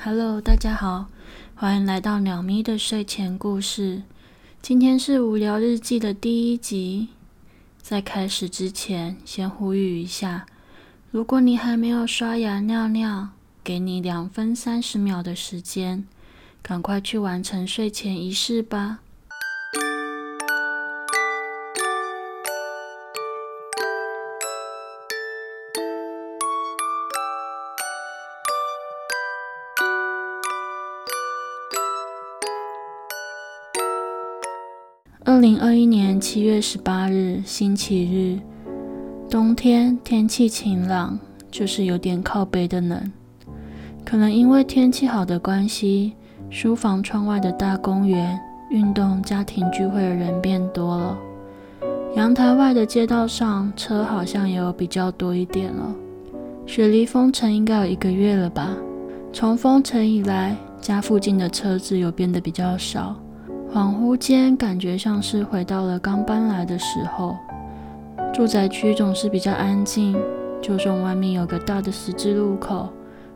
Hello，大家好，欢迎来到鸟咪的睡前故事。今天是无聊日记的第一集。在开始之前，先呼吁一下：如果你还没有刷牙尿尿，给你两分三十秒的时间，赶快去完成睡前仪式吧。零二一年七月十八日，星期日，冬天，天气晴朗，就是有点靠北的冷。可能因为天气好的关系，书房窗外的大公园，运动、家庭聚会的人变多了。阳台外的街道上，车好像也有比较多一点了。雪梨封城应该有一个月了吧？从封城以来，家附近的车子有变得比较少。恍惚间，感觉像是回到了刚搬来的时候。住宅区总是比较安静，就算外面有个大的十字路口，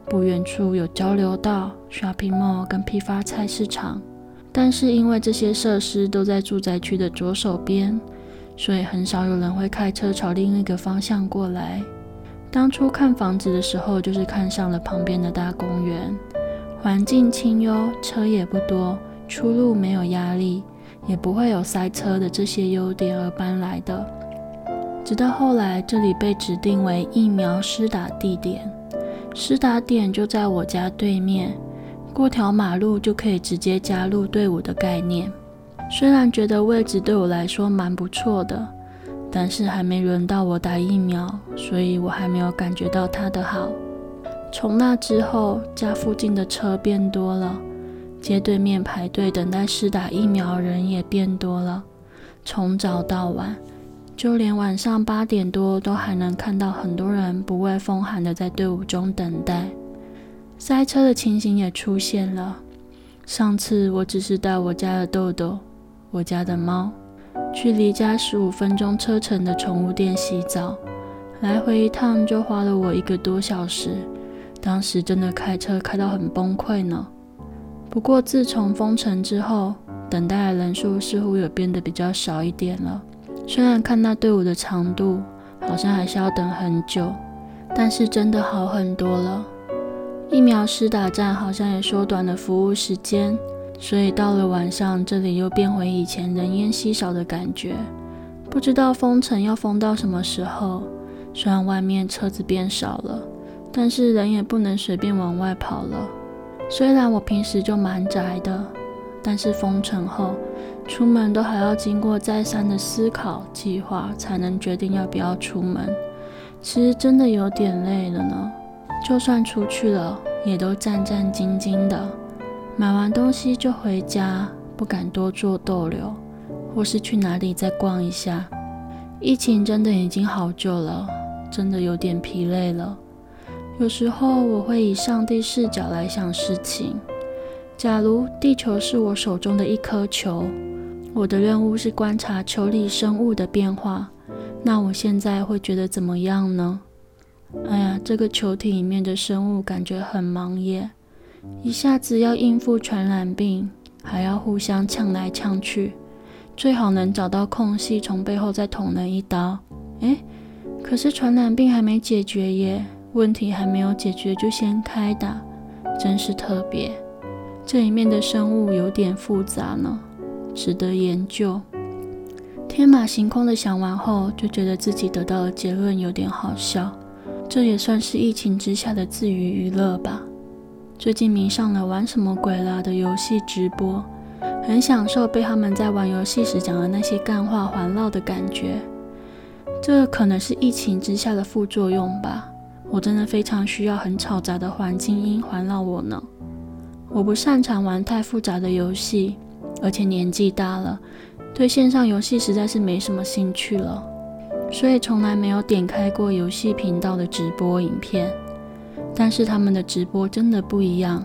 不远处有交流道、shopping mall 跟批发菜市场。但是因为这些设施都在住宅区的左手边，所以很少有人会开车朝另一个方向过来。当初看房子的时候，就是看上了旁边的大公园，环境清幽，车也不多。出入没有压力，也不会有塞车的这些优点而搬来的。直到后来，这里被指定为疫苗施打地点，施打点就在我家对面，过条马路就可以直接加入队伍的概念。虽然觉得位置对我来说蛮不错的，但是还没轮到我打疫苗，所以我还没有感觉到它的好。从那之后，家附近的车变多了。街对面排队等待施打疫苗人也变多了，从早到晚，就连晚上八点多都还能看到很多人不畏风寒的在队伍中等待。塞车的情形也出现了。上次我只是带我家的豆豆，我家的猫，去离家十五分钟车程的宠物店洗澡，来回一趟就花了我一个多小时，当时真的开车开到很崩溃呢。不过，自从封城之后，等待的人数似乎有变得比较少一点了。虽然看那队伍的长度，好像还是要等很久，但是真的好很多了。疫苗施打站好像也缩短了服务时间，所以到了晚上，这里又变回以前人烟稀少的感觉。不知道封城要封到什么时候？虽然外面车子变少了，但是人也不能随便往外跑了。虽然我平时就蛮宅的，但是封城后出门都还要经过再三的思考计划，才能决定要不要出门。其实真的有点累了呢。就算出去了，也都战战兢兢的。买完东西就回家，不敢多做逗留，或是去哪里再逛一下。疫情真的已经好久了，真的有点疲累了。有时候我会以上帝视角来想事情。假如地球是我手中的一颗球，我的任务是观察球里生物的变化，那我现在会觉得怎么样呢？哎呀，这个球体里面的生物感觉很忙耶，一下子要应付传染病，还要互相呛来呛去，最好能找到空隙从背后再捅人一刀。哎，可是传染病还没解决耶。问题还没有解决就先开打，真是特别。这里面的生物有点复杂呢，值得研究。天马行空的想完后，就觉得自己得到的结论有点好笑。这也算是疫情之下的自娱娱乐吧。最近迷上了玩什么鬼啦的游戏直播，很享受被他们在玩游戏时讲的那些干话环绕的感觉。这可能是疫情之下的副作用吧。我真的非常需要很嘈杂的环境音环绕我呢。我不擅长玩太复杂的游戏，而且年纪大了，对线上游戏实在是没什么兴趣了，所以从来没有点开过游戏频道的直播影片。但是他们的直播真的不一样，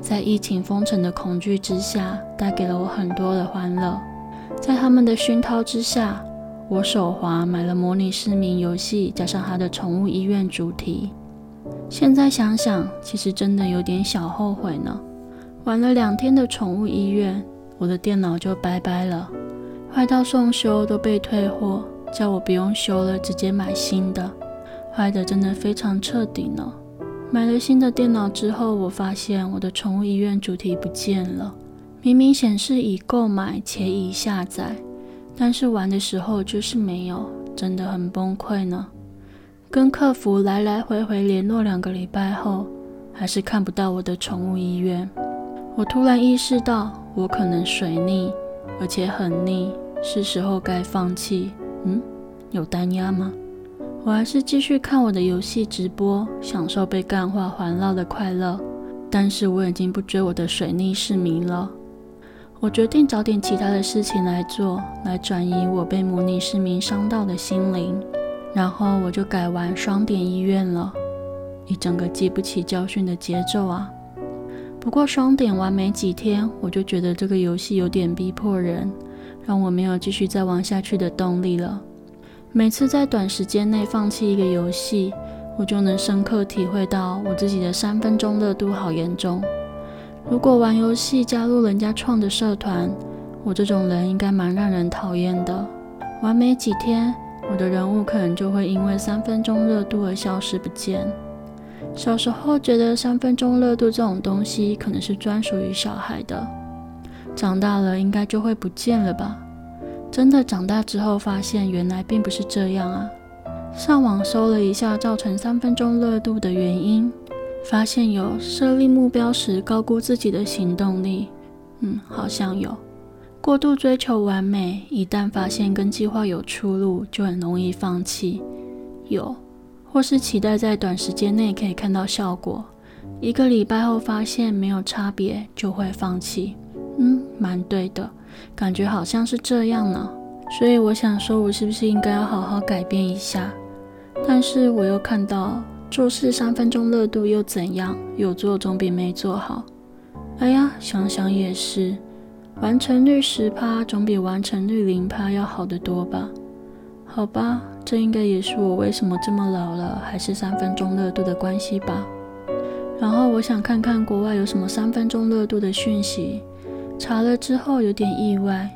在疫情封城的恐惧之下，带给了我很多的欢乐。在他们的熏陶之下。我手滑买了模拟市民游戏，加上它的宠物医院主题。现在想想，其实真的有点小后悔呢。玩了两天的宠物医院，我的电脑就拜拜了，坏到送修都被退货，叫我不用修了，直接买新的。坏的真的非常彻底呢。买了新的电脑之后，我发现我的宠物医院主题不见了，明明显示已购买且已下载，但是玩的时候就是没有，真的很崩溃呢。跟客服来来回回联络两个礼拜后，还是看不到我的宠物医院。我突然意识到，我可能水逆，而且很腻，是时候该放弃。嗯，有单压吗？我还是继续看我的游戏直播，享受被干化环绕的快乐。但是我已经不追我的水逆市民了。我决定找点其他的事情来做，来转移我被模拟市民伤到的心灵。然后我就改玩双点医院了，一整个记不起教训的节奏啊！不过双点玩没几天，我就觉得这个游戏有点逼迫人，让我没有继续再玩下去的动力了。每次在短时间内放弃一个游戏，我就能深刻体会到我自己的三分钟热度好严重。如果玩游戏加入人家创的社团，我这种人应该蛮让人讨厌的。玩没几天。我的人物可能就会因为三分钟热度而消失不见。小时候觉得三分钟热度这种东西可能是专属于小孩的，长大了应该就会不见了吧？真的长大之后发现原来并不是这样啊！上网搜了一下造成三分钟热度的原因，发现有设立目标时高估自己的行动力，嗯，好像有。过度追求完美，一旦发现跟计划有出入，就很容易放弃。有，或是期待在短时间内可以看到效果，一个礼拜后发现没有差别，就会放弃。嗯，蛮对的，感觉好像是这样呢。所以我想说，我是不是应该要好好改变一下？但是我又看到做事三分钟热度又怎样？有做总比没做好。哎呀，想想也是。完成率十趴总比完成率零趴要好得多吧？好吧，这应该也是我为什么这么老了还是三分钟热度的关系吧。然后我想看看国外有什么三分钟热度的讯息，查了之后有点意外，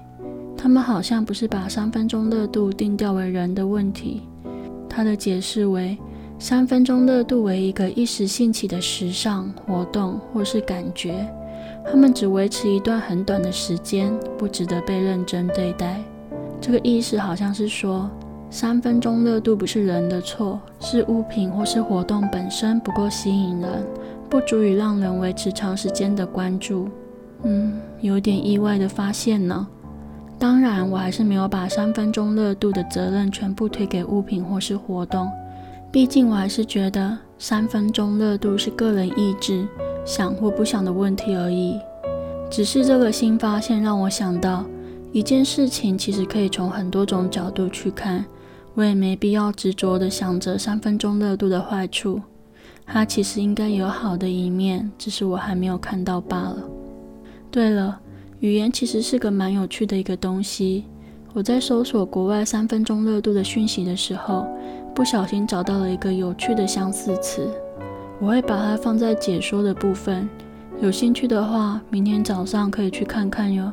他们好像不是把三分钟热度定调为人的问题，他的解释为三分钟热度为一个一时兴起的时尚活动或是感觉。他们只维持一段很短的时间，不值得被认真对待。这个意思好像是说，三分钟热度不是人的错，是物品或是活动本身不够吸引人，不足以让人维持长时间的关注。嗯，有点意外的发现呢。当然，我还是没有把三分钟热度的责任全部推给物品或是活动，毕竟我还是觉得三分钟热度是个人意志。想或不想的问题而已。只是这个新发现让我想到，一件事情其实可以从很多种角度去看。我也没必要执着的想着三分钟热度的坏处，它其实应该有好的一面，只是我还没有看到罢了。对了，语言其实是个蛮有趣的一个东西。我在搜索国外三分钟热度的讯息的时候，不小心找到了一个有趣的相似词。我会把它放在解说的部分，有兴趣的话，明天早上可以去看看哟。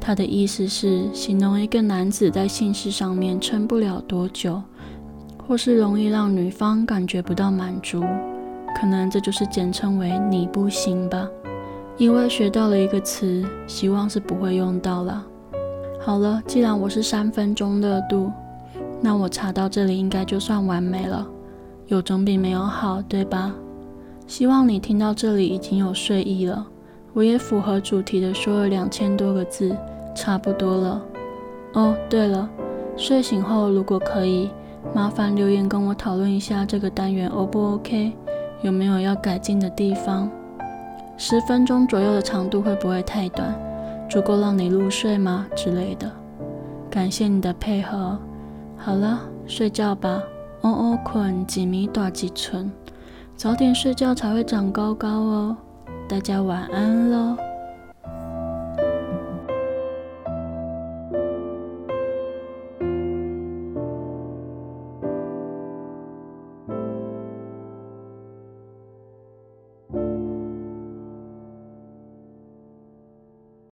它的意思是形容一个男子在性事上面撑不了多久，或是容易让女方感觉不到满足，可能这就是简称为“你不行”吧。意外学到了一个词，希望是不会用到了。好了，既然我是三分钟热度，那我查到这里应该就算完美了。有总比没有好，对吧？希望你听到这里已经有睡意了。我也符合主题的说了两千多个字，差不多了。哦，对了，睡醒后如果可以，麻烦留言跟我讨论一下这个单元 O 不 OK，有没有要改进的地方？十分钟左右的长度会不会太短？足够让你入睡吗？之类的。感谢你的配合。好了，睡觉吧。哦哦，困几米大几寸，早点睡觉才会长高高哦。大家晚安喽。